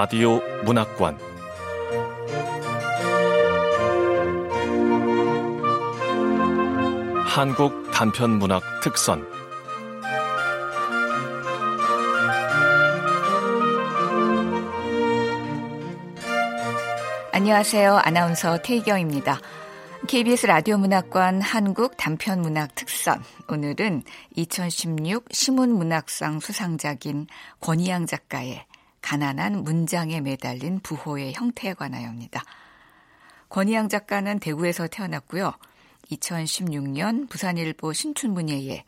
라디오 문학관 한국 단편 문학 특선 안녕하세요. 아나운서 태희경입니다. KBS 라디오 문학관 한국 단편 문학 특선. 오늘은 2016 시문 문학상 수상작인 권희양 작가의 가난한 문장에 매달린 부호의 형태에 관하여입니다. 권희양 작가는 대구에서 태어났고요. 2016년 부산일보 신춘문예에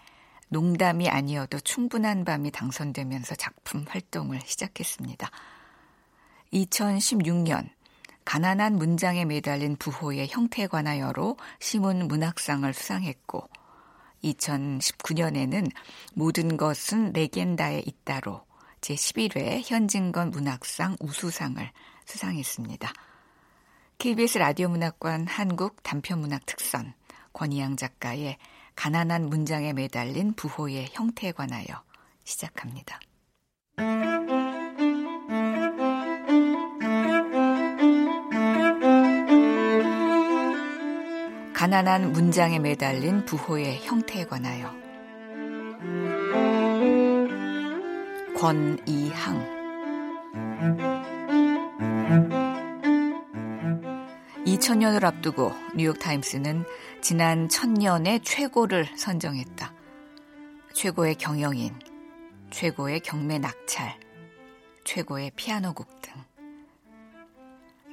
농담이 아니어도 충분한 밤이 당선되면서 작품 활동을 시작했습니다. 2016년 가난한 문장에 매달린 부호의 형태에 관하여로 시문 문학상을 수상했고 2019년에는 모든 것은 레겐다에 있다로 제11회 현진건 문학상 우수상을 수상했습니다. KBS 라디오 문학관 한국 단편문학 특선 권희양 작가의 가난한 문장에 매달린 부호의 형태에 관하여 시작합니다. 가난한 문장에 매달린 부호의 형태에 관하여 권이항 2000년을 앞두고 뉴욕타임스는 지난 천년의 최고를 선정했다. 최고의 경영인, 최고의 경매 낙찰, 최고의 피아노곡 등.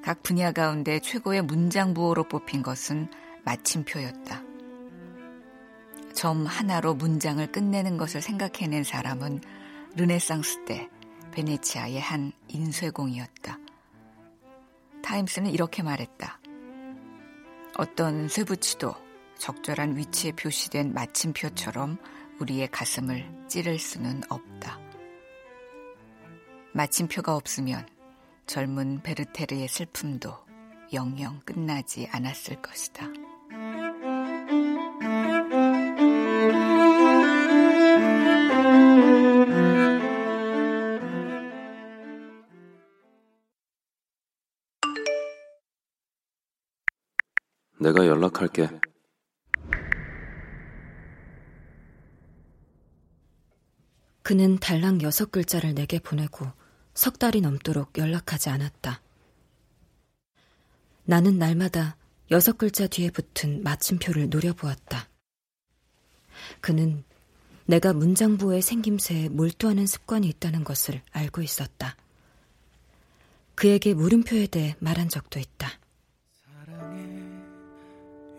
각 분야 가운데 최고의 문장 부호로 뽑힌 것은 마침표였다. 점 하나로 문장을 끝내는 것을 생각해낸 사람은 르네상스 때 베네치아의 한 인쇄공이었다. 타임스는 이렇게 말했다. 어떤 쇠붙이도 적절한 위치에 표시된 마침표처럼 우리의 가슴을 찌를 수는 없다. 마침표가 없으면 젊은 베르테르의 슬픔도 영영 끝나지 않았을 것이다. 내가 연락할게. 그는 달랑 여섯 글자를 내게 보내고 석 달이 넘도록 연락하지 않았다. 나는 날마다 여섯 글자 뒤에 붙은 마침표를 노려보았다. 그는 내가 문장부의 생김새에 몰두하는 습관이 있다는 것을 알고 있었다. 그에게 물음표에 대해 말한 적도 있다.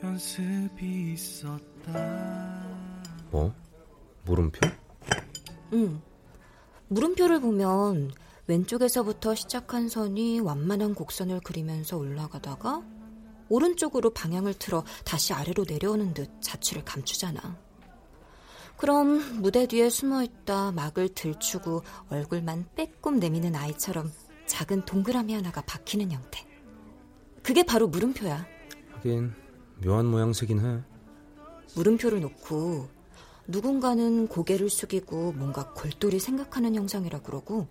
연습이 있었다. 뭐? 물음표? 응. 물음표를 보면 왼쪽에서부터 시작한 선이 완만한 곡선을 그리면서 올라가다가 오른쪽으로 방향을 틀어 다시 아래로 내려오는 듯 자취를 감추잖아. 그럼 무대 뒤에 숨어 있다 막을 들추고 얼굴만 빼꼼 내미는 아이처럼 작은 동그라미 하나가 박히는 형태. 그게 바로 물음표야. 하긴 묘한 모양새긴 해. 물음표를 놓고 누군가는 고개를 숙이고 뭔가 골똘히 생각하는 형상이라 그러고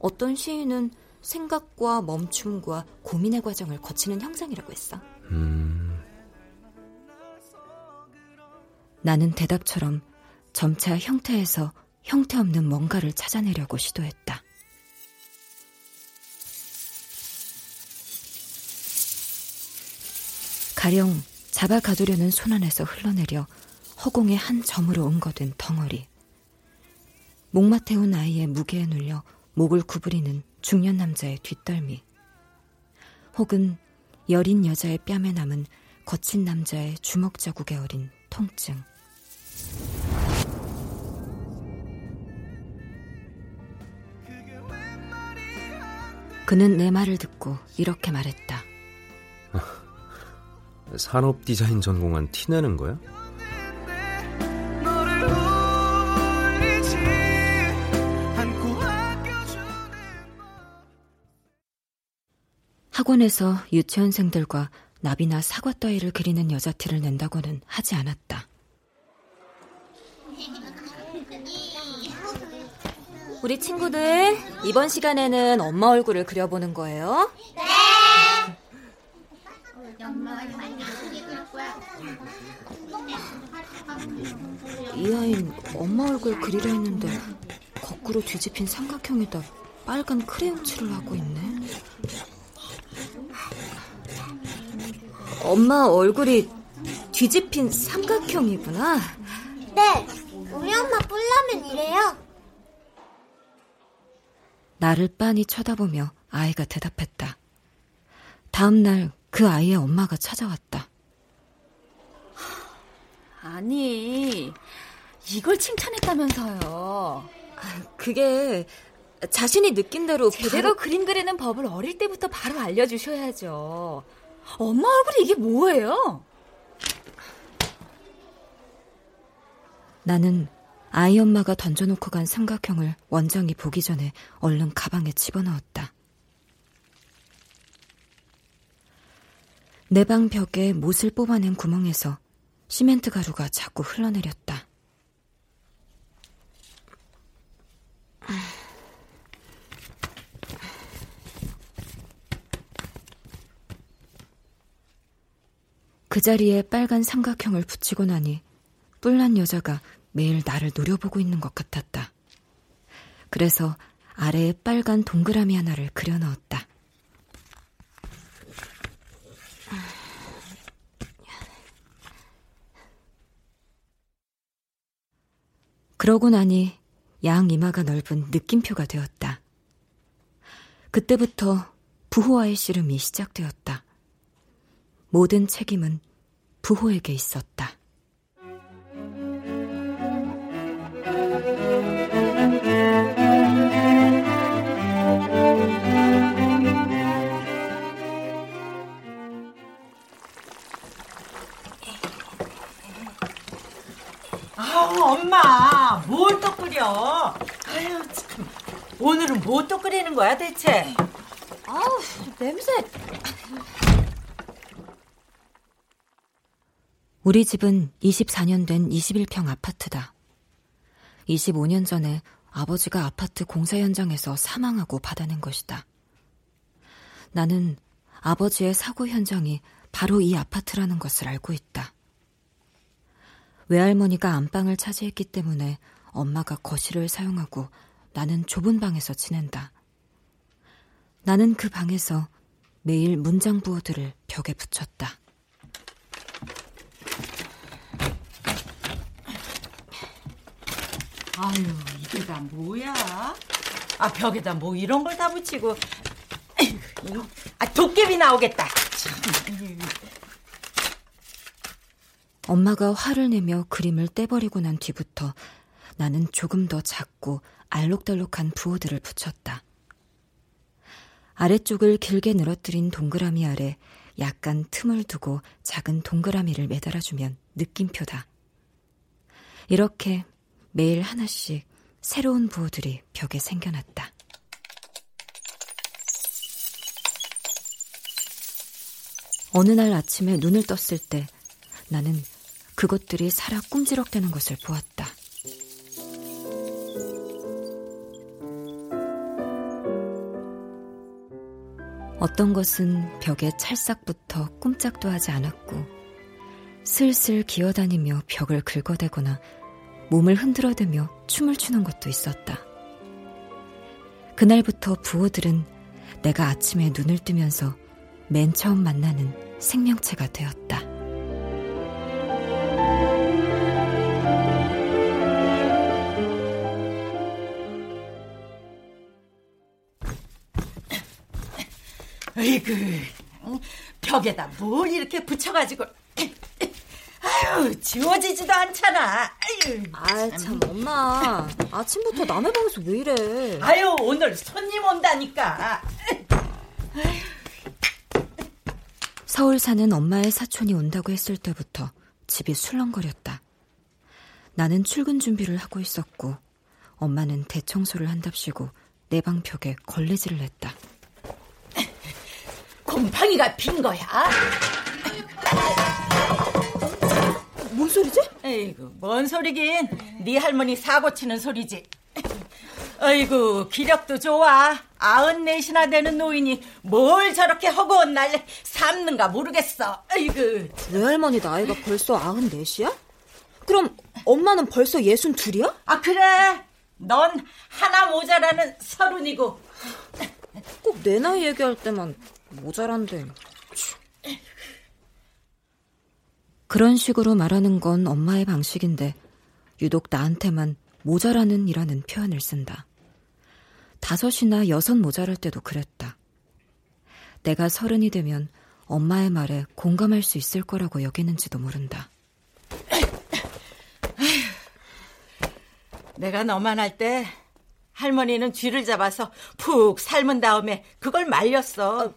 어떤 시인은 생각과 멈춤과 고민의 과정을 거치는 형상이라고 했어. 음... 나는 대답처럼 점차 형태에서 형태 없는 뭔가를 찾아내려고 시도했다. 가령 잡아 가두려는 손 안에서 흘러내려 허공의 한 점으로 옮거든 덩어리. 목마 태운 아이의 무게에 눌려 목을 구부리는 중년 남자의 뒷덜미. 혹은 여린 여자의 뺨에 남은 거친 남자의 주먹 자국에 어린 통증. 그는 내 말을 듣고 이렇게 말했다. 산업 디자인 전공한 티 내는 거야? 학원에서 유치원생들과 나비나 사과 따위를 그리는 여자 티를 낸다고는 하지 않았다. 우리 친구들, 이번 시간에는 엄마 얼굴을 그려보는 거예요. 네! 이 아이는 엄마 얼굴 그리려 했는데 거꾸로 뒤집힌 삼각형에다 빨간 크레용 칠을 하고 있네. 엄마 얼굴이 뒤집힌 삼각형이구나. 네, 우리 엄마 뿔라면 이래요. 나를 빤히 쳐다보며 아이가 대답했다. 다음 날 그 아이의 엄마가 찾아왔다. 아니, 이걸 칭찬했다면서요. 아, 그게 자신이 느낀 대로 제대로 바로... 그림 그리는 법을 어릴 때부터 바로 알려주셔야죠. 엄마 얼굴이 이게 뭐예요? 나는 아이 엄마가 던져놓고 간 삼각형을 원장이 보기 전에 얼른 가방에 집어넣었다. 내 방 벽에 못을 뽑아낸 구멍에서 시멘트 가루가 자꾸 흘러내렸다. 그 자리에 빨간 삼각형을 붙이고 나니 뿔난 여자가 매일 나를 노려보고 있는 것 같았다. 그래서 아래에 빨간 동그라미 하나를 그려 넣었다. 그러고 나니 양 이마가 넓은 느낌표가 되었다. 그때부터 부호와의 씨름이 시작되었다. 모든 책임은 부호에게 있었다. 엄마 뭘 또 끓여? 아유 참 오늘은 뭐 또 끓이는 거야 대체? 아우 냄새. 우리 집은 24년 된 21평 아파트다. 25년 전에 아버지가 아파트 공사 현장에서 사망하고 받아낸 것이다. 나는 아버지의 사고 현장이 바로 이 아파트라는 것을 알고 있다. 외할머니가 안방을 차지했기 때문에 엄마가 거실을 사용하고 나는 좁은 방에서 지낸다. 나는 그 방에서 매일 문장 부호들을 벽에 붙였다. 아유, 이게 다 뭐야? 아, 벽에다 뭐 이런 걸 다 붙이고. 아, 도깨비 나오겠다. 엄마가 화를 내며 그림을 떼버리고 난 뒤부터 나는 조금 더 작고 알록달록한 부호들을 붙였다. 아래쪽을 길게 늘어뜨린 동그라미 아래 약간 틈을 두고 작은 동그라미를 매달아주면 느낌표다. 이렇게 매일 하나씩 새로운 부호들이 벽에 생겨났다. 어느 날 아침에 눈을 떴을 때 나는 그것들이 살아 꿈지럭대는 것을 보았다. 어떤 것은 벽에 찰싹부터 꼼짝도 하지 않았고 슬슬 기어다니며 벽을 긁어대거나 몸을 흔들어대며 춤을 추는 것도 있었다. 그날부터 부호들은 내가 아침에 눈을 뜨면서 맨 처음 만나는 생명체가 되었다. 어이구, 벽에다 뭘 이렇게 붙여가지고 아유, 지워지지도 않잖아. 아유. 아, 참, 엄마. 아침부터 남의 방에서 왜 이래? 아유, 오늘 손님 온다니까. 서울 사는 엄마의 사촌이 온다고 했을 때부터 집이 술렁거렸다. 나는 출근 준비를 하고 있었고, 엄마는 대청소를 한답시고 내 방 벽에 걸레질을 했다. 곰팡이가 핀 거야? 뭔 소리지? 에이구, 뭔 소리긴. 네 할머니 사고 치는 소리지. 아이고 기력도 좋아. 아흔 넷이나 되는 노인이 뭘 저렇게 허구한 날 삶는가 모르겠어. 아이고. 외할머니 나이가 벌써 아흔 넷이야? 그럼 엄마는 벌써 예순 둘이야? 아 그래. 넌 하나 모자라는 서른이고. 꼭 내 나이 얘기할 때만 모자란데. 그런 식으로 말하는 건 엄마의 방식인데 유독 나한테만 모자라는 이라는 표현을 쓴다. 다섯이나 여섯 모자랄 때도 그랬다. 내가 서른이 되면 엄마의 말에 공감할 수 있을 거라고 여기는지도 모른다. 내가 너만 할 때 할머니는 쥐를 잡아서 푹 삶은 다음에 그걸 말렸어.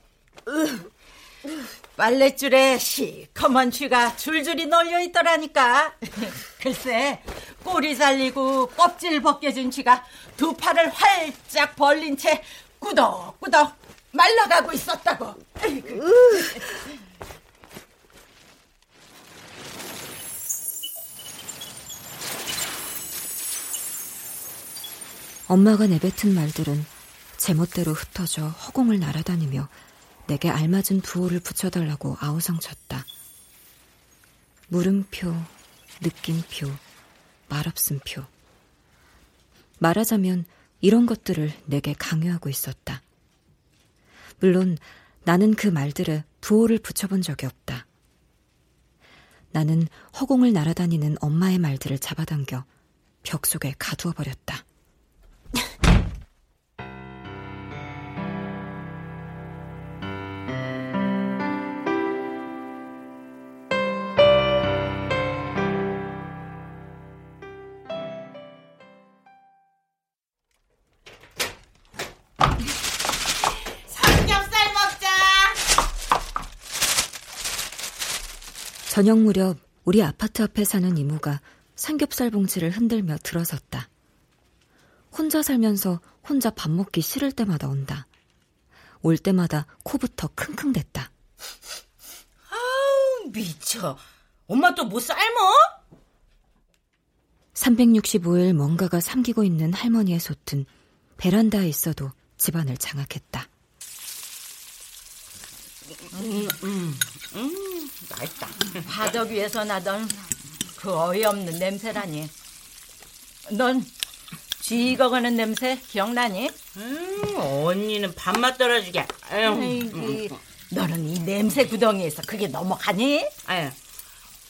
빨랫줄에 시커먼 쥐가 줄줄이 널려 있더라니까. 글쎄, 꼬리 살리고 껍질 벗겨진 쥐가 두 팔을 활짝 벌린 채 꾸덕꾸덕 말라가고 있었다고. 엄마가 내뱉은 말들은 제멋대로 흩어져 허공을 날아다니며 내게 알맞은 부호를 붙여달라고 아우성쳤다. 물음표, 느낌표, 말없음표. 말하자면 이런 것들을 내게 강요하고 있었다. 물론 나는 그 말들에 부호를 붙여본 적이 없다. 나는 허공을 날아다니는 엄마의 말들을 잡아당겨 벽 속에 가두어 버렸다. 저녁 무렵 우리 아파트 앞에 사는 이모가 삼겹살 봉지를 흔들며 들어섰다. 혼자 살면서 혼자 밥 먹기 싫을 때마다 온다. 올 때마다 코부터 킁킁댔다. 아우 미쳐. 엄마 또 뭐 삶어? 365일 뭔가가 삼기고 있는 할머니의 솥은 베란다에 있어도 집안을 장악했다. 음, 음, 음, 맛있다. 바닥 위에서 나던 그 어이없는 냄새라니. 넌 쥐익어가는 냄새 기억나니? 음, 언니는 밥맛 떨어지게. 아유, 아이고, 너는 이 냄새 구덩이에서 그게 넘어가니? 아유.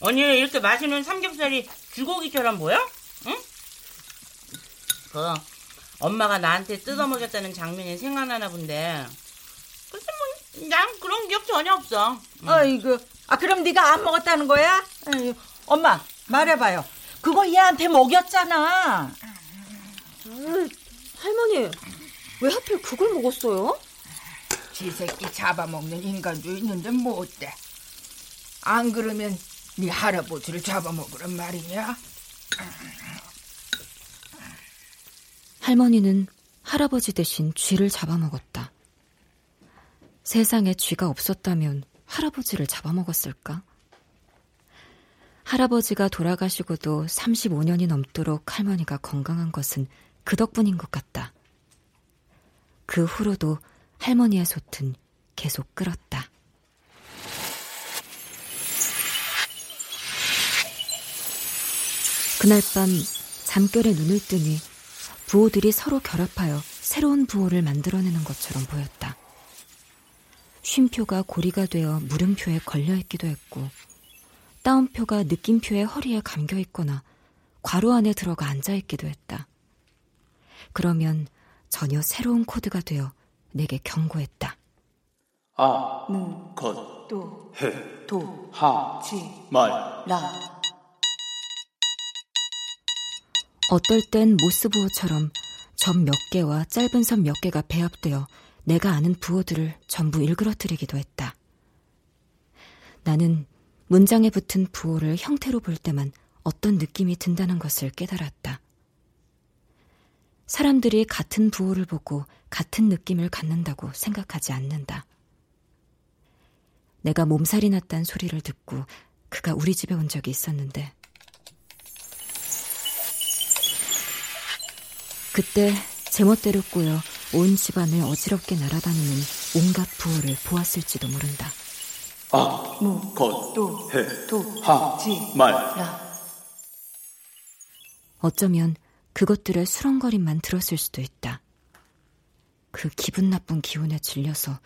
언니는 이렇게 맛있는 삼겹살이 쥐고기처럼 보여? 응? 그 엄마가 나한테 뜯어먹였다는 장면이 생각나나 본데. 근데 뭐, 난 그런 기억 전혀 없어. 아이고, 아 그럼 네가 안 먹었다는 거야? 엄마 말해봐요. 그거 얘한테 먹였잖아. 할머니, 왜 하필 그걸 먹었어요? 지 새끼 잡아먹는 인간도 있는데 뭐 어때? 안 그러면 네 할아버지를 잡아먹으란 말이냐? 할머니는 할아버지 대신 쥐를 잡아먹었다. 세상에 쥐가 없었다면 할아버지를 잡아먹었을까? 할아버지가 돌아가시고도 35년이 넘도록 할머니가 건강한 것은 그 덕분인 것 같다. 그 후로도 할머니의 솥은 계속 끓었다. 그날 밤 잠결에 눈을 뜨니 부호들이 서로 결합하여 새로운 부호를 만들어내는 것처럼 보였다. 쉼표가 고리가 되어 물음표에 걸려 있기도 했고, 따옴표가 느낌표의 허리에 감겨 있거나 괄호 안에 들어가 앉아 있기도 했다. 그러면 전혀 새로운 코드가 되어 내게 경고했다. 아, 무, 것, 도, 해, 도, 하, 지, 말. 라. 어떨 땐 모스부호처럼 점 몇 개와 짧은 선 몇 개가 배합되어 내가 아는 부호들을 전부 일그러뜨리기도 했다. 나는 문장에 붙은 부호를 형태로 볼 때만 어떤 느낌이 든다는 것을 깨달았다. 사람들이 같은 부호를 보고 같은 느낌을 갖는다고 생각하지 않는다. 내가 몸살이 났단 소리를 듣고 그가 우리 집에 온 적이 있었는데 그때 제멋대로 꼬여 온 집안을 어지럽게 날아다니는 온갖 부호를 보았을지도 모른다. 아, 무, 것, 도, 해, 도, 하, 지, 말. 라. 어쩌면 그것들의 수렁거림만 들었을 수도 있다. 그 기분 나쁜 기운에 질려서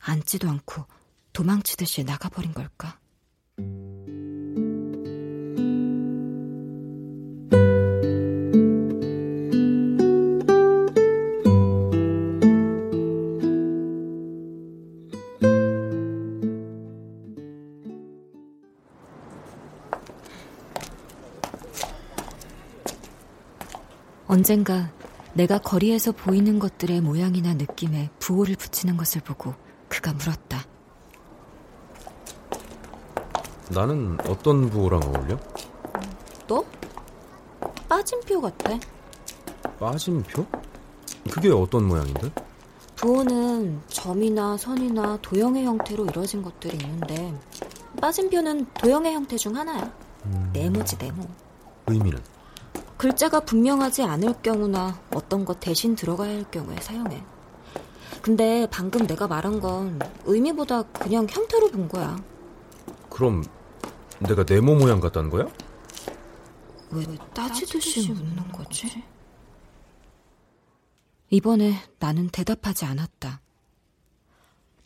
앉지도 않고 도망치듯이 나가버린 걸까? 언젠가 내가 거리에서 보이는 것들의 모양이나 느낌에 부호를 붙이는 것을 보고 그가 물었다. 나는 어떤 부호랑 어울려? 너? 빠진표 같아. 빠진표? 그게 어떤 모양인데? 부호는 점이나 선이나 도형의 형태로 이루어진 것들이 있는데 빠진표는 도형의 형태 중 하나야. 음... 네모지 네모. 의미는? 글자가 분명하지 않을 경우나 어떤 것 대신 들어가야 할 경우에 사용해. 근데 방금 내가 말한 건 의미보다 그냥 형태로 본 거야. 그럼 내가 네모 모양 같다는 거야? 왜 따지듯이 묻는 거지? 이번에 나는 대답하지 않았다.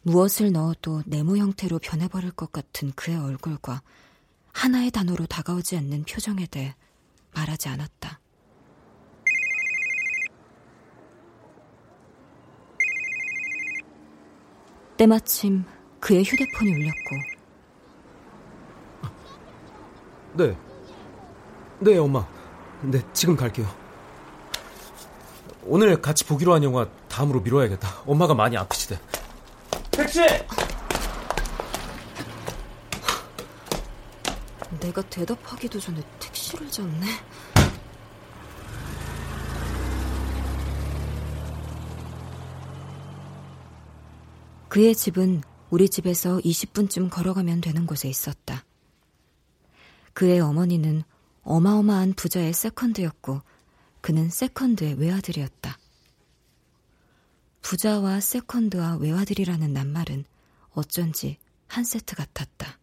무엇을 넣어도 네모 형태로 변해버릴 것 같은 그의 얼굴과 하나의 단어로 다가오지 않는 표정에 대해 말하지 않았다. 때마침 그의 휴대폰이 울렸고 네. 네, 엄마. 네, 지금 갈게요. 오늘 같이 보기로 한 영화 다음으로 미뤄야겠다. 엄마가 많이 아프시대. 택시! 내가 대답하기도 전에 택시를 잡네. 그의 집은 우리 집에서 20분쯤 걸어가면 되는 곳에 있었다. 그의 어머니는 어마어마한 부자의 세컨드였고 그는 세컨드의 외아들이었다. 부자와 세컨드와 외아들이라는 낱말은 어쩐지 한 세트 같았다.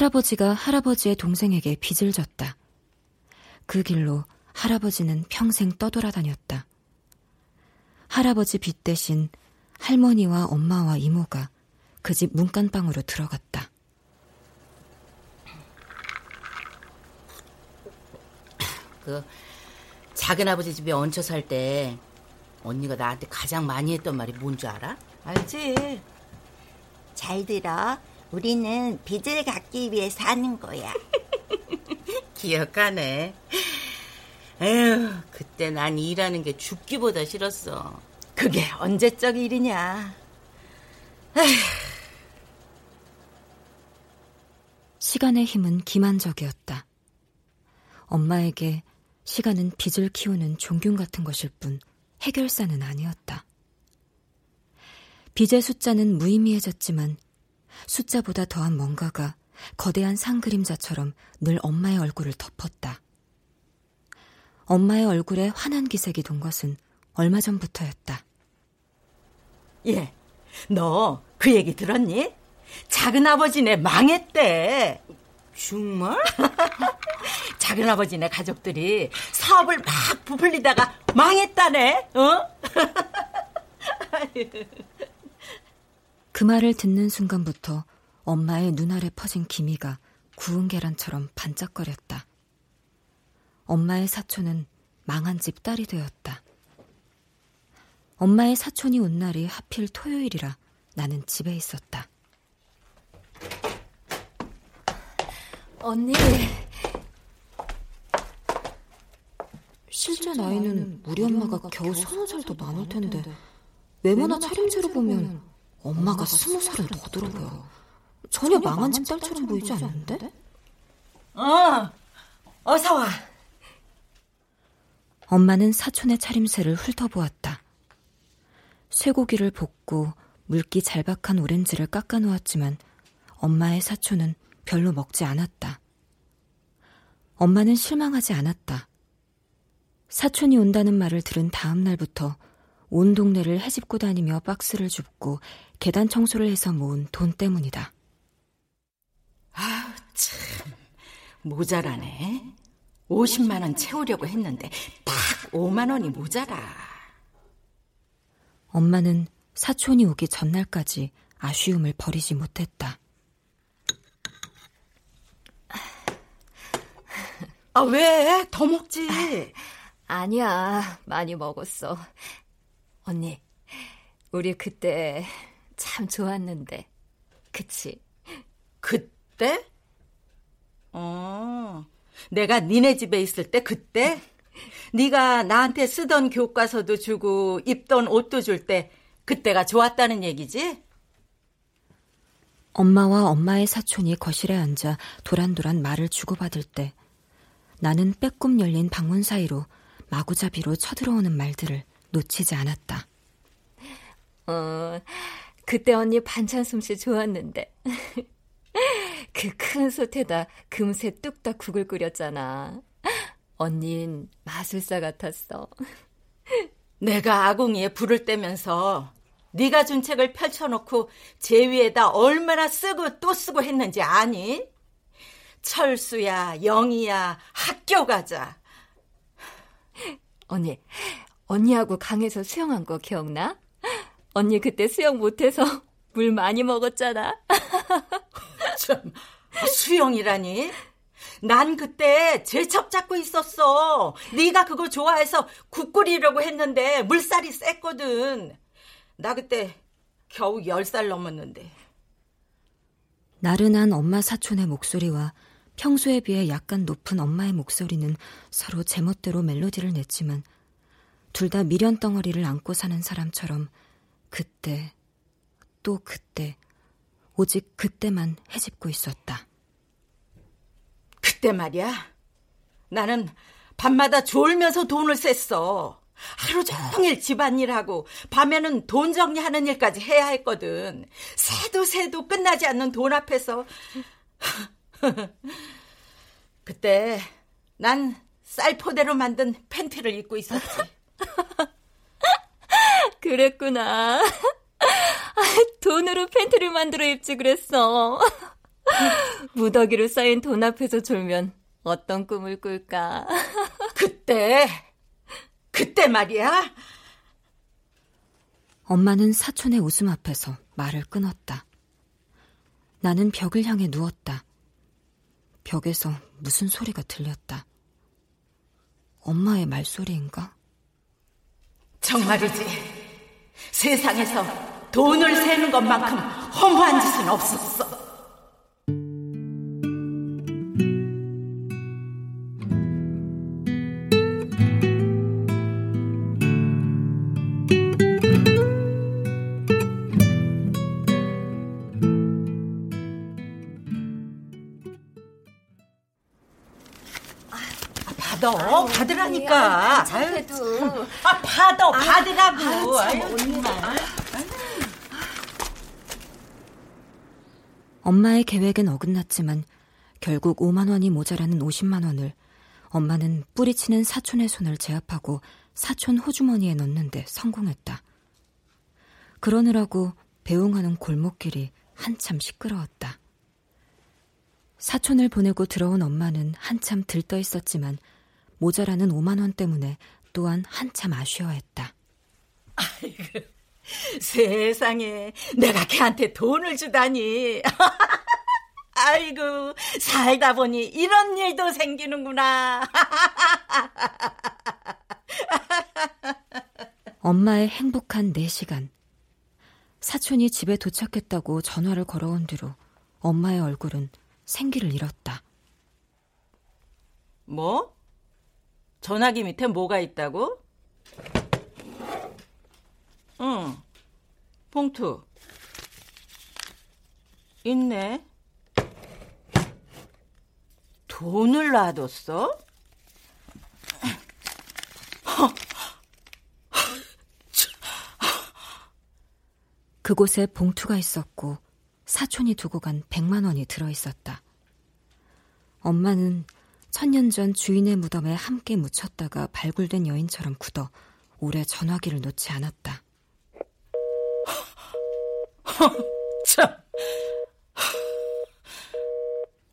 할아버지가 할아버지의 동생에게 빚을 졌다. 그 길로 할아버지는 평생 떠돌아다녔다. 할아버지 빚 대신 할머니와 엄마와 이모가 그 집 문간방으로 들어갔다. 그 작은 아버지 집에 얹혀 살 때 언니가 나한테 가장 많이 했던 말이 뭔 줄 알아? 알지. 잘 들어. 우리는 빚을 갚기 위해 사는 거야. 기억하네. 에휴, 그때 난 일하는 게 죽기보다 싫었어. 그게 언제적 일이냐. 에휴. 시간의 힘은 기만적이었다. 엄마에게 시간은 빚을 키우는 종균 같은 것일 뿐 해결사는 아니었다. 빚의 숫자는 무의미해졌지만 숫자보다 더한 뭔가가 거대한 상 그림자처럼 늘 엄마의 얼굴을 덮었다. 엄마의 얼굴에 환한 기색이 돈 것은 얼마 전부터였다. 예, 너 그 얘기 들었니? 작은 아버지네 망했대. 정말? 작은 아버지네 가족들이 사업을 막 부풀리다가 망했다네. 어? 그 말을 듣는 순간부터 엄마의 눈알에 퍼진 기미가 구운 계란처럼 반짝거렸다. 엄마의 사촌은 망한 집 딸이 되었다. 엄마의 사촌이 온 날이 하필 토요일이라 나는 집에 있었다. 언니. 실제 나이는 우리 엄마가 겨우 서너 살도 많을 텐데 외모나 차림새로 보면 엄마가 스무 살은 더 들어 보여. 전혀 망한 집 딸처럼 보이지 않는데? 어, 어서 와. 엄마는 사촌의 차림새를 훑어보았다. 쇠고기를 볶고 물기 잘박한 오렌지를 깎아 놓았지만 엄마의 사촌은 별로 먹지 않았다. 엄마는 실망하지 않았다. 사촌이 온다는 말을 들은 다음 날부터 온 동네를 헤집고 다니며 박스를 줍고 계단 청소를 해서 모은 돈 때문이다. 아, 참 모자라네. 50만 원 채우려고 했는데 딱 5만 원이 모자라. 엄마는 사촌이 오기 전날까지 아쉬움을 버리지 못했다. 아, 왜? 더 먹지. 아니야, 많이 먹었어. 언니, 우리 그때 참 좋았는데, 그치? 그때? 어, 내가 니네 집에 있을 때 그때? 네가 나한테 쓰던 교과서도 주고 입던 옷도 줄 때 그때가 좋았다는 얘기지? 엄마와 엄마의 사촌이 거실에 앉아 도란도란 말을 주고받을 때 나는 빼꼼 열린 방문 사이로 마구잡이로 쳐들어오는 말들을 놓치지 않았다. 어, 그때 언니 반찬 솜씨 좋았는데. 그 큰 솥에다 금세 뚝딱 국을 끓였잖아. 언닌 마술사 같았어. 내가 아궁이에 불을 떼면서 네가 준 책을 펼쳐놓고 제 위에다 얼마나 쓰고 또 쓰고 했는지 아니? 철수야, 영희야, 학교 가자. 언니, 언니하고 강에서 수영한 거 기억나? 언니 그때 수영 못해서 물 많이 먹었잖아. 참, 수영이라니? 난 그때 제첩 잡고 있었어. 네가 그거 좋아해서 국 끓이려고 했는데 물살이 셌거든. 나 그때 겨우 10살 넘었는데. 나른한 엄마 사촌의 목소리와 평소에 비해 약간 높은 엄마의 목소리는 서로 제멋대로 멜로디를 냈지만 둘 다 미련 덩어리를 안고 사는 사람처럼 그때 또 그때 오직 그때만 해집고 있었다. 그때 말이야. 나는 밤마다 졸면서 돈을 셌어. 하루 종일 집안일하고 밤에는 돈 정리하는 일까지 해야 했거든. 새도 새도 끝나지 않는 돈 앞에서 그때 난 쌀포대로 만든 팬티를 입고 있었지. 그랬구나. 돈으로 팬티를 만들어 입지 그랬어. 무더기로 쌓인 돈 앞에서 졸면 어떤 꿈을 꿀까? 그때, 그때 말이야. 엄마는 사촌의 웃음 앞에서 말을 끊었다. 나는 벽을 향해 누웠다. 벽에서 무슨 소리가 들렸다. 엄마의 말소리인가? 정말이지. 세상에서 돈을 세는 것만큼 허무한 짓은 없었어. 받아, 받으라니까. 아유, 아, 받아, 받으라고. 엄마의 계획은 어긋났지만 결국 5만 원이 모자라는 50만 원을 엄마는 뿌리치는 사촌의 손을 제압하고 사촌 호주머니에 넣는데 성공했다. 그러느라고 배웅하는 골목길이 한참 시끄러웠다. 사촌을 보내고 들어온 엄마는 한참 들떠 있었지만 모자라는 5만 원 때문에 또한 한참 아쉬워했다. 아이고, 세상에 내가 걔한테 돈을 주다니. 아이고, 살다 보니 이런 일도 생기는구나. 엄마의 행복한 4시간. 사촌이 집에 도착했다고 전화를 걸어온 뒤로 엄마의 얼굴은 생기를 잃었다. 뭐? 전화기 밑에 뭐가 있다고? 응. 봉투. 있네. 돈을 놔뒀어? 그곳에 봉투가 있었고 사촌이 두고 간 100만 원이 들어 있었다. 엄마는 천년 전 주인의 무덤에 함께 묻혔다가 발굴된 여인처럼 굳어 오래 전화기를 놓지 않았다. 참.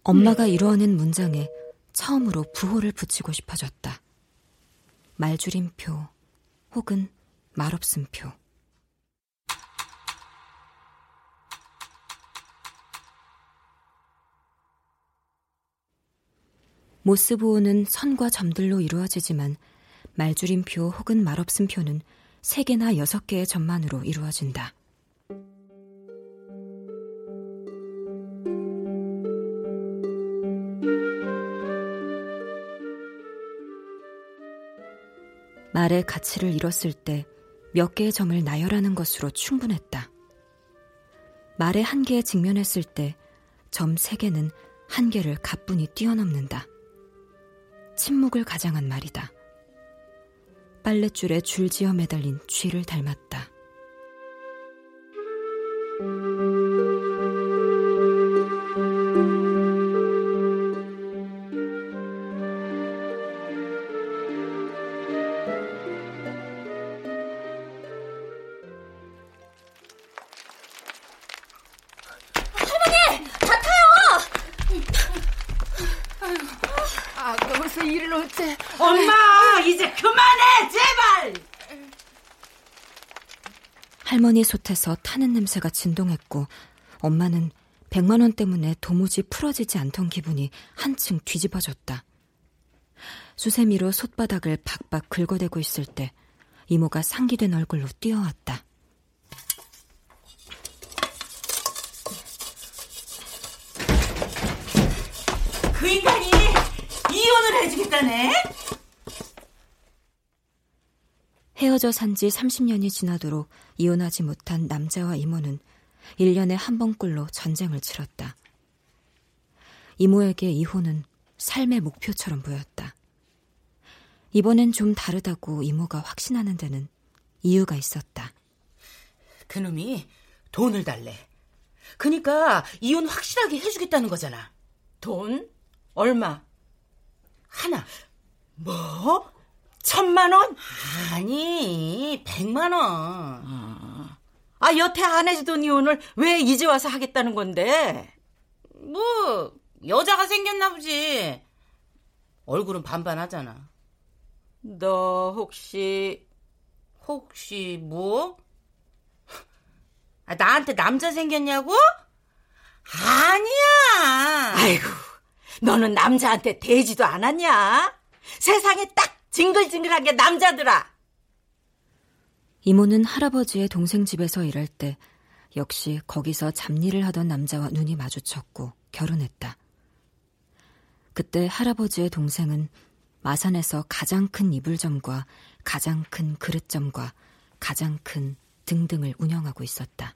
엄마가 이루어낸 문장에 처음으로 부호를 붙이고 싶어졌다. 말줄임표 혹은 말없음표. 모스부호는 선과 점들로 이루어지지만 말줄임표 혹은 말없음표는 3개나 6개의 점만으로 이루어진다. 말의 가치를 잃었을 때 몇 개의 점을 나열하는 것으로 충분했다. 말의 한계에 직면했을 때 점 3개는 한계를 가뿐히 뛰어넘는다. 침묵을 가장한 말이다. 빨랫줄에 줄지어 매달린 쥐를 닮았다. 할머니 솥에서 타는 냄새가 진동했고 엄마는 100만 원 때문에 도무지 풀어지지 않던 기분이 한층 뒤집어졌다. 수세미로 솥바닥을 박박 긁어대고 있을 때 이모가 상기된 얼굴로 뛰어왔다. 그 인간이 이혼을 해주겠다네? 헤어져 산 지 30년이 지나도록 이혼하지 못한 남자와 이모는 1년에 한 번꼴로 전쟁을 치렀다. 이모에게 이혼은 삶의 목표처럼 보였다. 이번엔 좀 다르다고 이모가 확신하는 데는 이유가 있었다. 그놈이 돈을 달래. 그니까 이혼 확실하게 해주겠다는 거잖아. 돈? 얼마? 하나. 뭐? 천만 원? 아니, 백만 원. 아, 아, 여태 안 해주던 이혼을 왜 이제 와서 하겠다는 건데? 뭐, 여자가 생겼나 보지. 얼굴은 반반하잖아. 너 혹시 혹시 뭐? 아, 나한테 남자 생겼냐고? 아니야. 아이고, 너는 남자한테 대지도 않았냐? 세상에 딱 징글징글한 게 남자들아. 이모는 할아버지의 동생 집에서 일할 때 역시 거기서 잡일을 하던 남자와 눈이 마주쳤고 결혼했다. 그때 할아버지의 동생은 마산에서 가장 큰 이불점과 가장 큰 그릇점과 가장 큰 등등을 운영하고 있었다.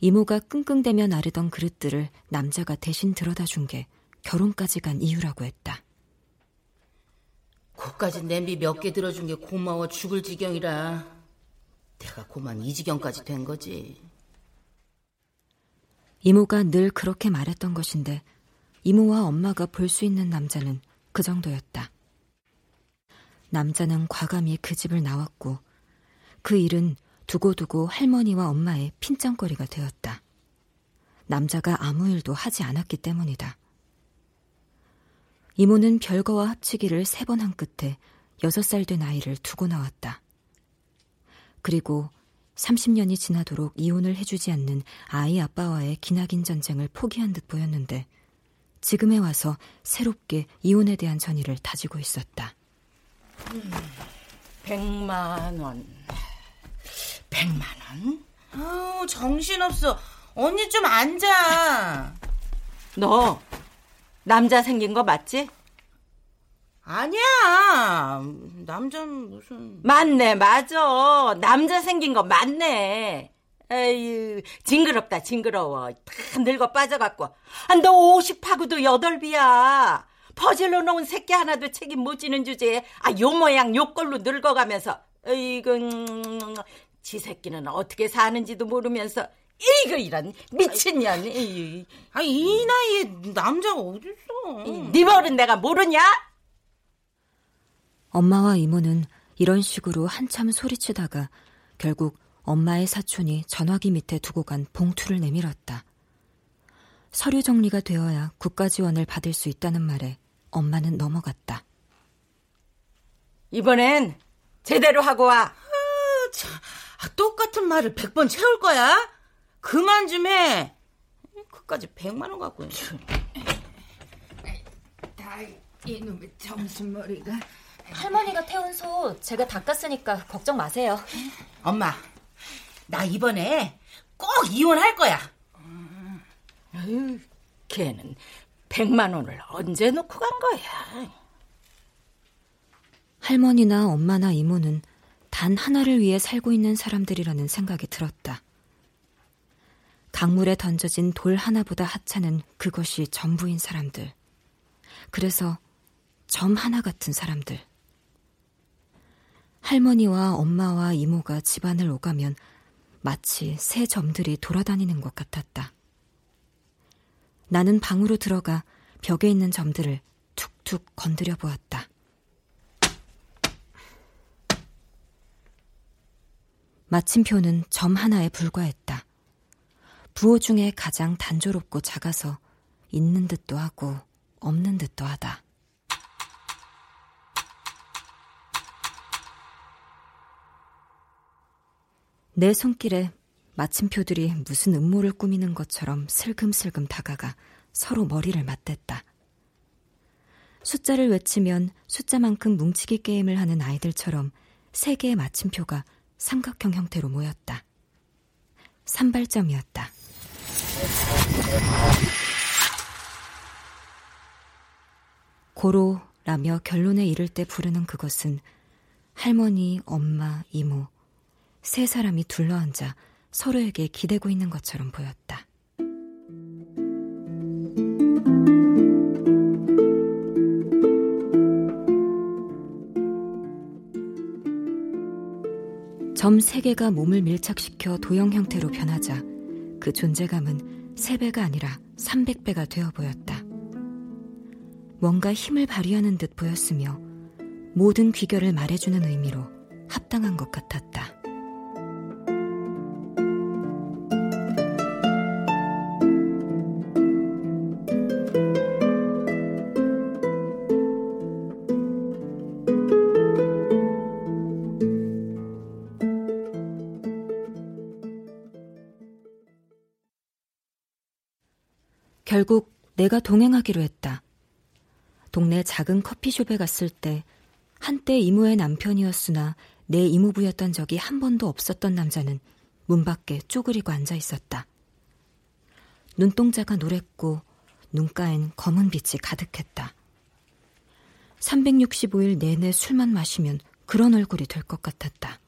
이모가 끙끙대며 나르던 그릇들을 남자가 대신 들어다 준 게 결혼까지 간 이유라고 했다. 고까지 냄비 몇 개 들어준 게 고마워 죽을 지경이라 내가 고만 이 지경까지 된 거지. 이모가 늘 그렇게 말했던 것인데 이모와 엄마가 볼 수 있는 남자는 그 정도였다. 남자는 과감히 그 집을 나왔고 그 일은 두고두고 할머니와 엄마의 핀잔거리가 되었다. 남자가 아무 일도 하지 않았기 때문이다. 이모는 별거와 합치기를 세 번 한 끝에 여섯 살 된 아이를 두고 나왔다. 그리고 30년이 지나도록 이혼을 해주지 않는 아이 아빠와의 기나긴 전쟁을 포기한 듯 보였는데 지금에 와서 새롭게 이혼에 대한 전의를 다지고 있었다. 음, 100만 원. 100만 원? 아우, 정신없어. 언니 좀 앉아. 너 남자 생긴 거 맞지? 아니야. 남자는 무슨. 맞네, 맞아. 남자 생긴 거 맞네. 에휴, 징그럽다, 징그러워. 다 늙어 빠져갖고. 아, 너 50하고도 여덟비야. 퍼즐로 놓은 새끼 하나도 책임 못 지는 주제에, 아, 요 모양, 요 꼴로 늙어가면서, 에이구, 지 새끼는 어떻게 사는지도 모르면서 이거 이런 미친년 이. 아, 이 나이에 남자가 어딨어. 네 버릇 내가 모르냐? 엄마와 이모는 이런 식으로 한참 소리치다가 결국 엄마의 사촌이 전화기 밑에 두고 간 봉투를 내밀었다. 서류 정리가 되어야 국가 지원을 받을 수 있다는 말에 엄마는 넘어갔다. 이번엔 제대로 하고 와. 아, 참, 아, 똑같은 말을 백번 채울 거야? 그만 좀 해. 그까지 백만 원 갖고 있네. 다 이놈의 점수머리가. 할머니가 태운 소 제가 닦았으니까 걱정 마세요. 엄마, 나 이번에 꼭 이혼할 거야. 아유, 걔는 백만 원을 언제 놓고 간 거야? 할머니나 엄마나 이모는 단 하나를 위해 살고 있는 사람들이라는 생각이 들었다. 강물에 던져진 돌 하나보다 하찮은 그것이 전부인 사람들. 그래서 점 하나 같은 사람들. 할머니와 엄마와 이모가 집안을 오가면 마치 새 점들이 돌아다니는 것 같았다. 나는 방으로 들어가 벽에 있는 점들을 툭툭 건드려 보았다. 마침표는 점 하나에 불과했다. 부호 중에 가장 단조롭고 작아서 있는 듯도 하고 없는 듯도 하다. 내 손길에 마침표들이 무슨 음모를 꾸미는 것처럼 슬금슬금 다가가 서로 머리를 맞댔다. 숫자를 외치면 숫자만큼 뭉치기 게임을 하는 아이들처럼 세 개의 마침표가 삼각형 형태로 모였다. 산발점이었다. 고로라며 결론에 이를 때 부르는 그것은 할머니, 엄마, 이모, 세 사람이 둘러앉아 서로에게 기대고 있는 것처럼 보였다. 점 세 개가 몸을 밀착시켜 도형 형태로 변하자 그 존재감은 세배가 아니라 300배가 되어 보였다. 뭔가 힘을 발휘하는 듯 보였으며 모든 귀결을 말해주는 의미로 합당한 것 같았다. 내가 동행하기로 했다. 동네 작은 커피숍에 갔을 때 한때 이모의 남편이었으나 내 이모부였던 적이 한 번도 없었던 남자는 문 밖에 쪼그리고 앉아 있었다. 눈동자가 노랬고 눈가엔 검은 빛이 가득했다. 365일 내내 술만 마시면 그런 얼굴이 될 것 같았다.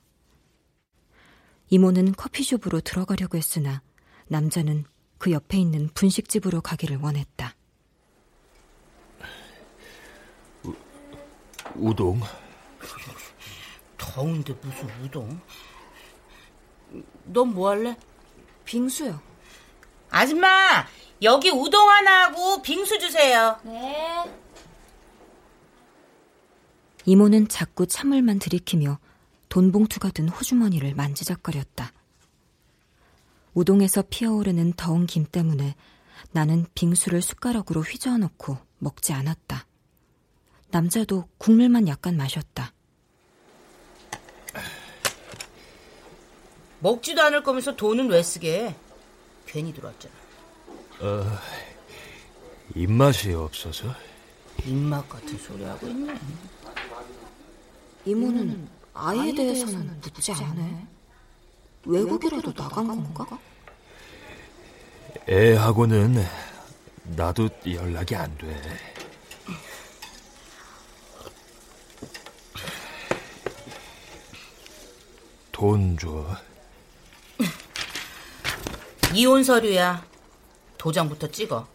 이모는 커피숍으로 들어가려고 했으나 남자는 그 옆에 있는 분식집으로 가기를 원했다. 우, 우동? 더운데 무슨 우동? 넌 뭐 할래? 빙수요. 아줌마, 여기 우동 하나 하고 빙수 주세요. 네. 이모는 자꾸 찬물만 들이키며 돈봉투가 든 호주머니를 만지작거렸다. 우동에서 피어오르는 더운 김 때문에 나는 빙수를 숟가락으로 휘저어 넣고 먹지 않았다. 남자도 국물만 약간 마셨다. 먹지도 않을 거면서 돈은 왜 쓰게? 괜히 들어왔잖아. 어, 입맛이 없어서? 입맛 같은 소리 하고 있네. 이모는 아이에 대해서는 묻지 않네. 외국이라도 나간 건가? 애하고는 나도 연락이 안 돼. 돈 줘. 이혼 서류야. 도장부터 찍어.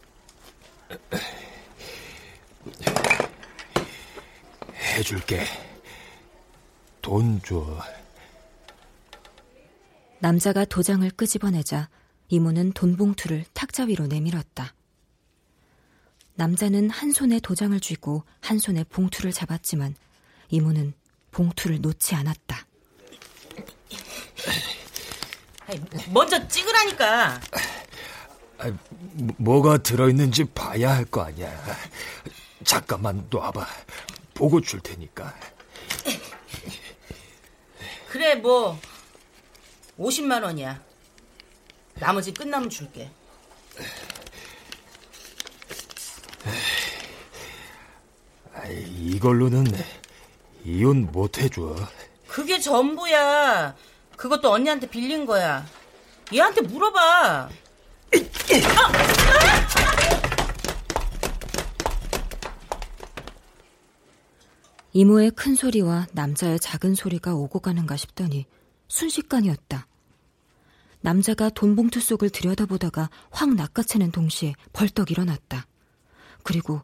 해줄게. 돈 줘. 남자가 도장을 끄집어내자 이모는 돈 봉투를 탁자 위로 내밀었다. 남자는 한 손에 도장을 쥐고 한 손에 봉투를 잡았지만 이모는 봉투를 놓지 않았다. 먼저 찍으라니까. 아, 뭐가 들어있는지 봐야 할 거 아니야. 잠깐만 놔봐. 보고 줄 테니까. 그래, 뭐, 50만 원이야. 나머지 끝나면 줄게. 이걸로는 이혼 못 해줘. 그게 전부야. 그것도 언니한테 빌린 거야. 얘한테 물어봐. 이모의 큰 소리와 남자의 작은 소리가 오고 가는가 싶더니 순식간이었다. 남자가 돈 봉투 속을 들여다보다가 확 낚아채는 동시에 벌떡 일어났다. 그리고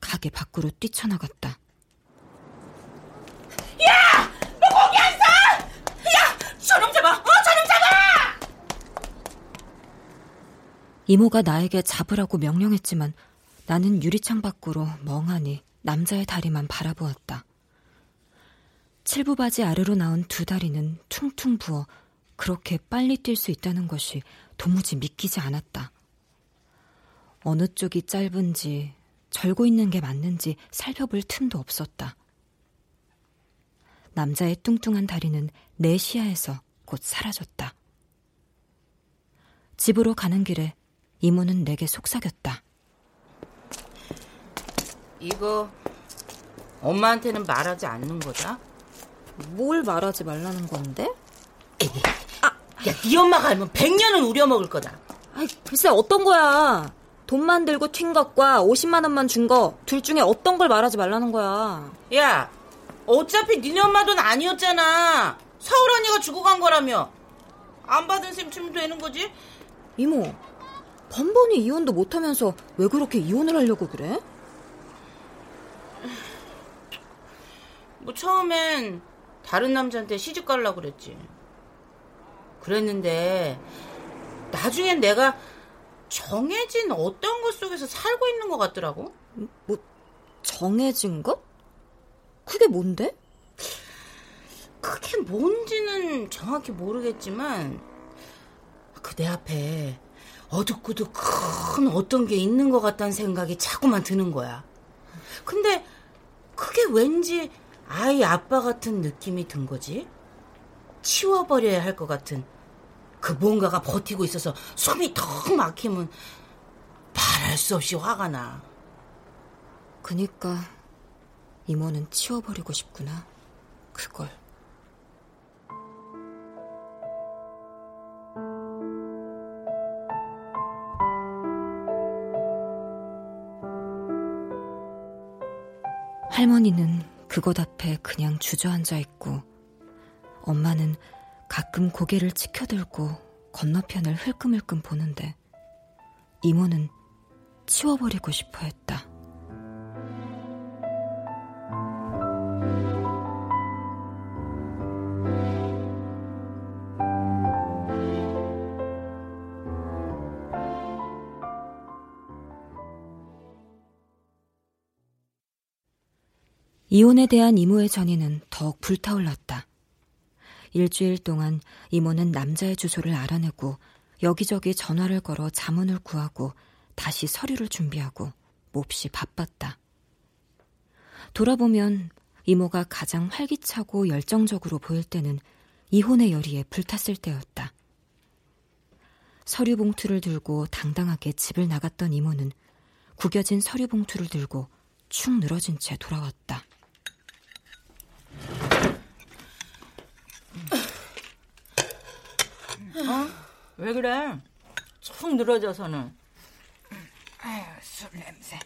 가게 밖으로 뛰쳐나갔다. 야! 너 거기 안 서! 야! 저놈 잡아! 어, 저놈 잡아! 이모가 나에게 잡으라고 명령했지만 나는 유리창 밖으로 멍하니 남자의 다리만 바라보았다. 칠부 바지 아래로 나온 두 다리는 퉁퉁 부어 그렇게 빨리 뛸 수 있다는 것이 도무지 믿기지 않았다. 어느 쪽이 짧은지 절고 있는 게 맞는지 살펴볼 틈도 없었다. 남자의 뚱뚱한 다리는 내 시야에서 곧 사라졌다. 집으로 가는 길에 이모는 내게 속삭였다. 이거 엄마한테는 말하지 않는 거다. 뭘 말하지 말라는 건데? 아, 야, 네 엄마가 알면 백년은 우려먹을 거다. 아이, 글쎄 어떤 거야? 돈만 들고 튄 것과 50만 원만 준 거 둘 중에 어떤 걸 말하지 말라는 거야. 야, 어차피 니네 엄마 돈 아니었잖아. 서울 언니가 주고 간 거라며. 안 받은 셈 치면 되는 거지? 이모, 번번이 이혼도 못하면서 왜 그렇게 이혼을 하려고 그래? 뭐 처음엔 다른 남자한테 시집 갈라 그랬지. 그랬는데 나중엔 내가 정해진 어떤 것 속에서 살고 있는 것 같더라고. 뭐 정해진 것? 그게 뭔데? 그게 뭔지는 정확히 모르겠지만 그 내 앞에 어둡고도 큰 어떤 게 있는 것 같다는 생각이 자꾸만 드는 거야. 근데 그게 왠지 아이 아빠 같은 느낌이 든 거지. 치워버려야 할 것 같은 그 뭔가가 버티고 있어서 숨이 턱 막히면 말할 수 없이 화가 나. 그니까 이모는 치워버리고 싶구나. 그걸. 할머니는 그곳 앞에 그냥 주저앉아 있고 엄마는 가끔 고개를 치켜들고 건너편을 흘끔흘끔 보는데 이모는 치워버리고 싶어 했다. 이혼에 대한 이모의 전의는 더욱 불타올랐다. 일주일 동안 이모는 남자의 주소를 알아내고 여기저기 전화를 걸어 자문을 구하고 다시 서류를 준비하고 몹시 바빴다. 돌아보면 이모가 가장 활기차고 열정적으로 보일 때는 이혼의 열의에 불탔을 때였다. 서류 봉투를 들고 당당하게 집을 나갔던 이모는 구겨진 서류 봉투를 들고 축 늘어진 채 돌아왔다. 어? 왜 그래? 축 늘어져서는. 아유, 술 냄새.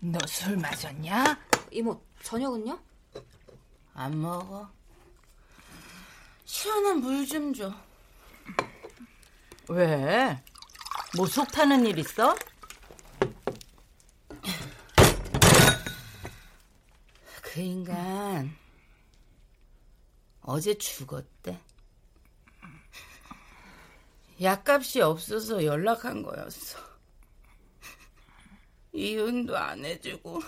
너 술 마셨냐? 이모, 저녁은요? 안 먹어. 시원한 물 좀 줘. 왜? 뭐 속 타는 일 있어? 그 인간 어제 죽었대. 약값이 없어서 연락한 거였어. 이혼도 안 해주고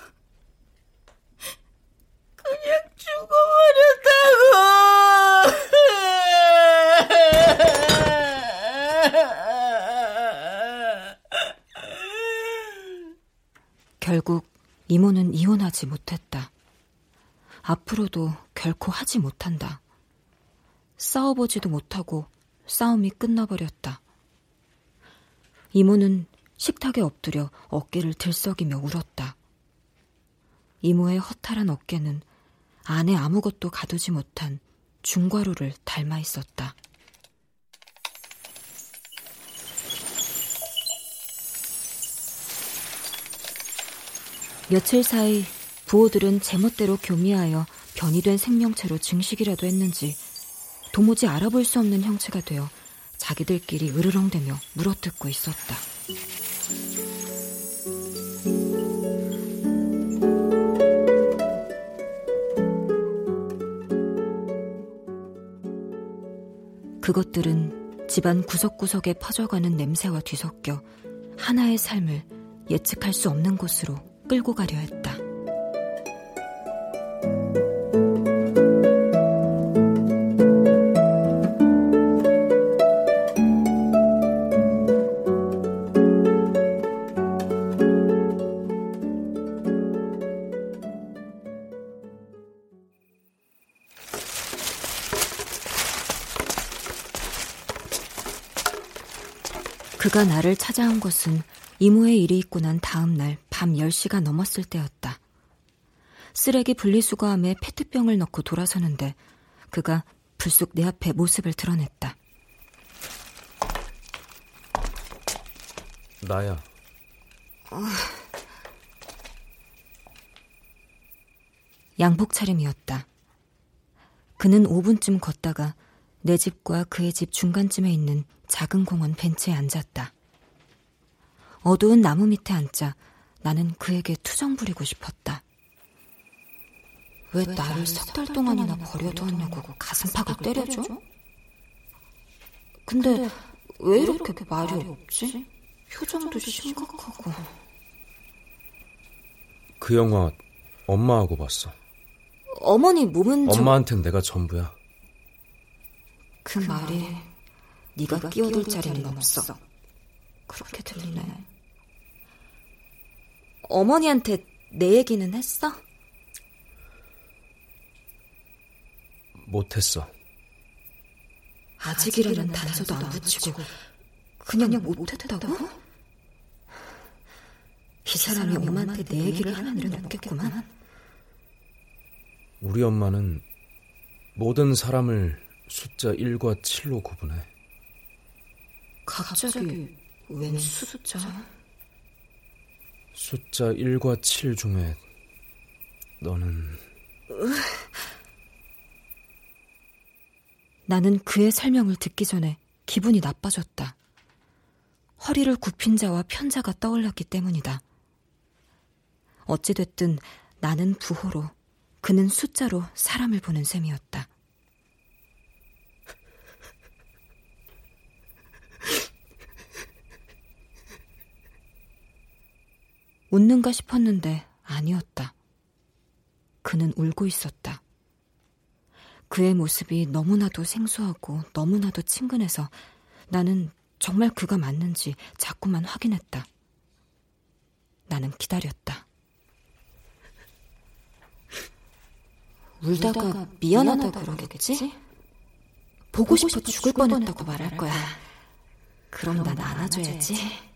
그냥 죽어버렸다고. 결국 이모는 이혼하지 못했다. 앞으로도 결코 하지 못한다. 싸워보지도 못하고 싸움이 끝나버렸다. 이모는 식탁에 엎드려 어깨를 들썩이며 울었다. 이모의 허탈한 어깨는 안에 아무것도 가두지 못한 중과루를 닮아 있었다. 며칠 사이 부호들은 제멋대로 교미하여 변이 된 생명체로 증식이라도 했는지 도무지 알아볼 수 없는 형체가 되어 자기들끼리 으르렁대며 물어뜯고 있었다. 그것들은 집안 구석구석에 퍼져가는 냄새와 뒤섞여 하나의 삶을 예측할 수 없는 곳으로 끌고 가려 했다. 그가 나를 찾아온 것은 이모의 일이 있고 난 다음 날 밤 10시가 넘었을 때였다. 쓰레기 분리수거함에 페트병을 넣고 돌아서는데 그가 불쑥 내 앞에 모습을 드러냈다. 나야. 어... 양복 차림이었다. 그는 5분쯤 걷다가 내 집과 그의 집 중간쯤에 있는 작은 공원 벤치에 앉았다. 어두운 나무 밑에 앉자 나는 그에게 투정 부리고 싶었다. 왜, 왜 나를 석 달 동안이나 버려두었냐고 가슴팍을 때려줘? 근데 왜 이렇게 말이 없지? 표정도 심각하고. 그 영화 엄마하고 봤어. 어머니 몸은 좀... 엄마한텐 내가 전부야. 그, 그 말이 네가 끼어들 자리는 없어. 그렇게 들리네. 어머니한테 내 얘기는 했어? 못했어. 아직이라는 단서도 안 붙이고 그냥, 그냥 못했다고? 이 사람이 엄마한테 내 얘기를 하는 일은 없겠구만. 우리 엄마는 모든 사람을 숫자 1과 7로 구분해. 갑자기 웬 숫자? 숫자 1과 7 중에 너는 나는 그의 설명을 듣기 전에 기분이 나빠졌다. 허리를 굽힌 자와 편자가 떠올랐기 때문이다. 어찌됐든 나는 부호로, 그는 숫자로 사람을 보는 셈이었다. 웃는가 싶었는데 아니었다. 그는 울고 있었다. 그의 모습이 너무나도 생소하고 너무나도 친근해서 나는 정말 그가 맞는지 자꾸만 확인했다. 나는 기다렸다. 울다가 미안하다 그러겠지? 보고 싶어 죽을 뻔했다고 말할 거야. 그럼 난 안아줘야지.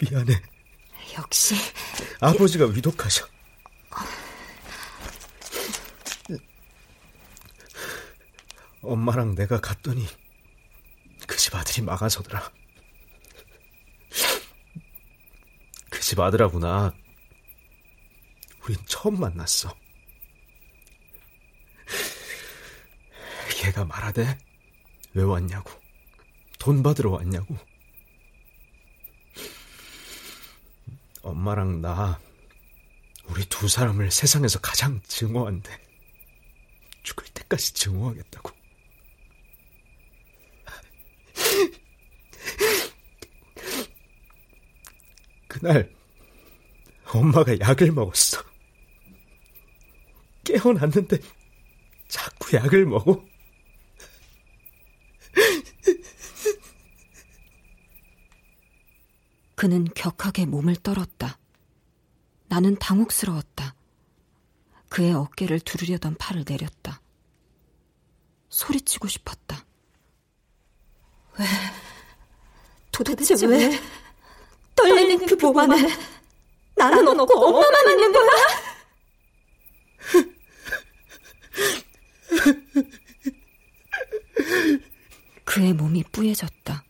미안해. 역시 아버지가 위독하셔. 엄마랑 내가 갔더니 그 집 아들이 막아서더라. 그 집 아들하고 나 우린 처음 만났어. 걔가 말하대 왜 왔냐고 돈 받으러 왔냐고 엄마랑 나, 우리 두 사람을 세상에서 가장 증오한데, 죽을 때까지 증오하겠다고. 그날, 엄마가 약을 먹었어. 깨어났는데, 자꾸 약을 먹어. 그는 격하게 몸을 떨었다. 나는 당혹스러웠다. 그의 어깨를 두르려던 팔을 내렸다. 소리치고 싶었다. 왜? 도대체, 도대체 왜? 왜? 떨리는 그 보관에 나는 없고 엄마만 있는 거야? 그의 몸이 뿌얘졌다.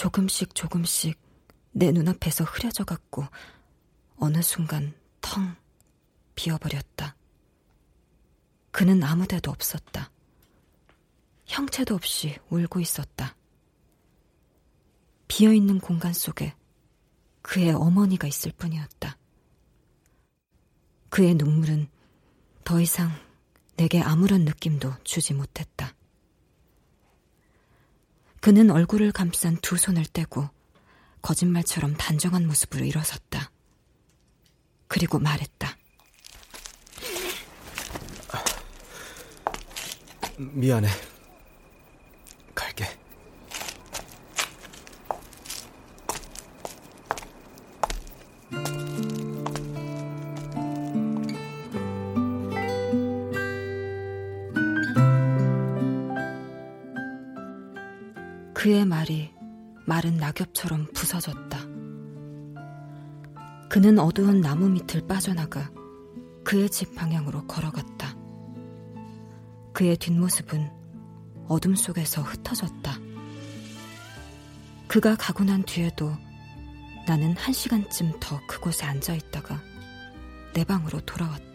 조금씩 조금씩 내 눈앞에서 흐려져 갔고 어느 순간 텅 비어버렸다. 그는 아무 데도 없었다. 형체도 없이 울고 있었다. 비어있는 공간 속에 그의 어머니가 있을 뿐이었다. 그의 눈물은 더 이상 내게 아무런 느낌도 주지 못했다. 그는 얼굴을 감싼 두 손을 떼고 거짓말처럼 단정한 모습으로 일어섰다. 그리고 말했다. 미안해. 낙엽처럼 부서졌다. 그는 어두운 나무 밑을 빠져나가 그의 집 방향으로 걸어갔다. 그의 뒷모습은 어둠 속에서 흩어졌다. 그가 가고 난 뒤에도 나는 한 시간쯤 더 그곳에 앉아 있다가 내 방으로 돌아왔다.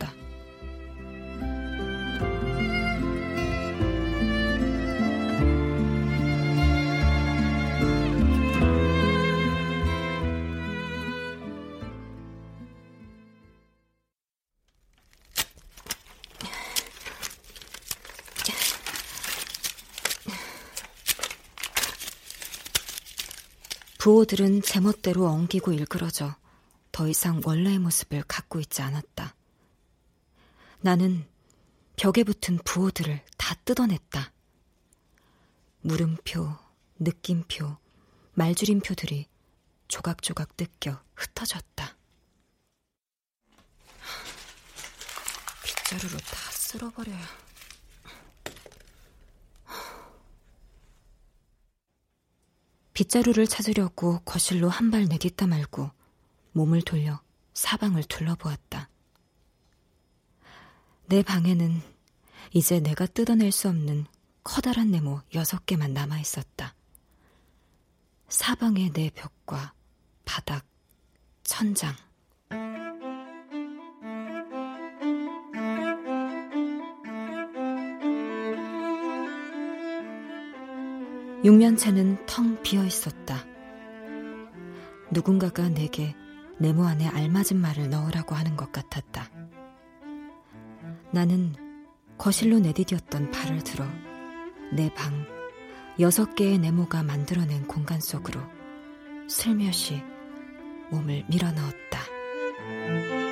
부호들은 제멋대로 엉기고 일그러져 더 이상 원래의 모습을 갖고 있지 않았다. 나는 벽에 붙은 부호들을 다 뜯어냈다. 물음표, 느낌표, 말줄임표들이 조각조각 뜯겨 흩어졌다. 빗자루로 다 쓸어버려야. 빗자루를 찾으려고 거실로 한 발 내딛다 말고 몸을 돌려 사방을 둘러보았다. 내 방에는 이제 내가 뜯어낼 수 없는 커다란 네모 여섯 개만 남아 있었다. 사방의 내 벽과 바닥, 천장. 6년째는 텅 비어 있었다. 누군가가 내게 네모 안에 알맞은 말을 넣으라고 하는 것 같았다. 나는 거실로 내디뎠던 발을 들어 내 방 여섯 개의 네모가 만들어낸 공간 속으로 슬며시 몸을 밀어 넣었다.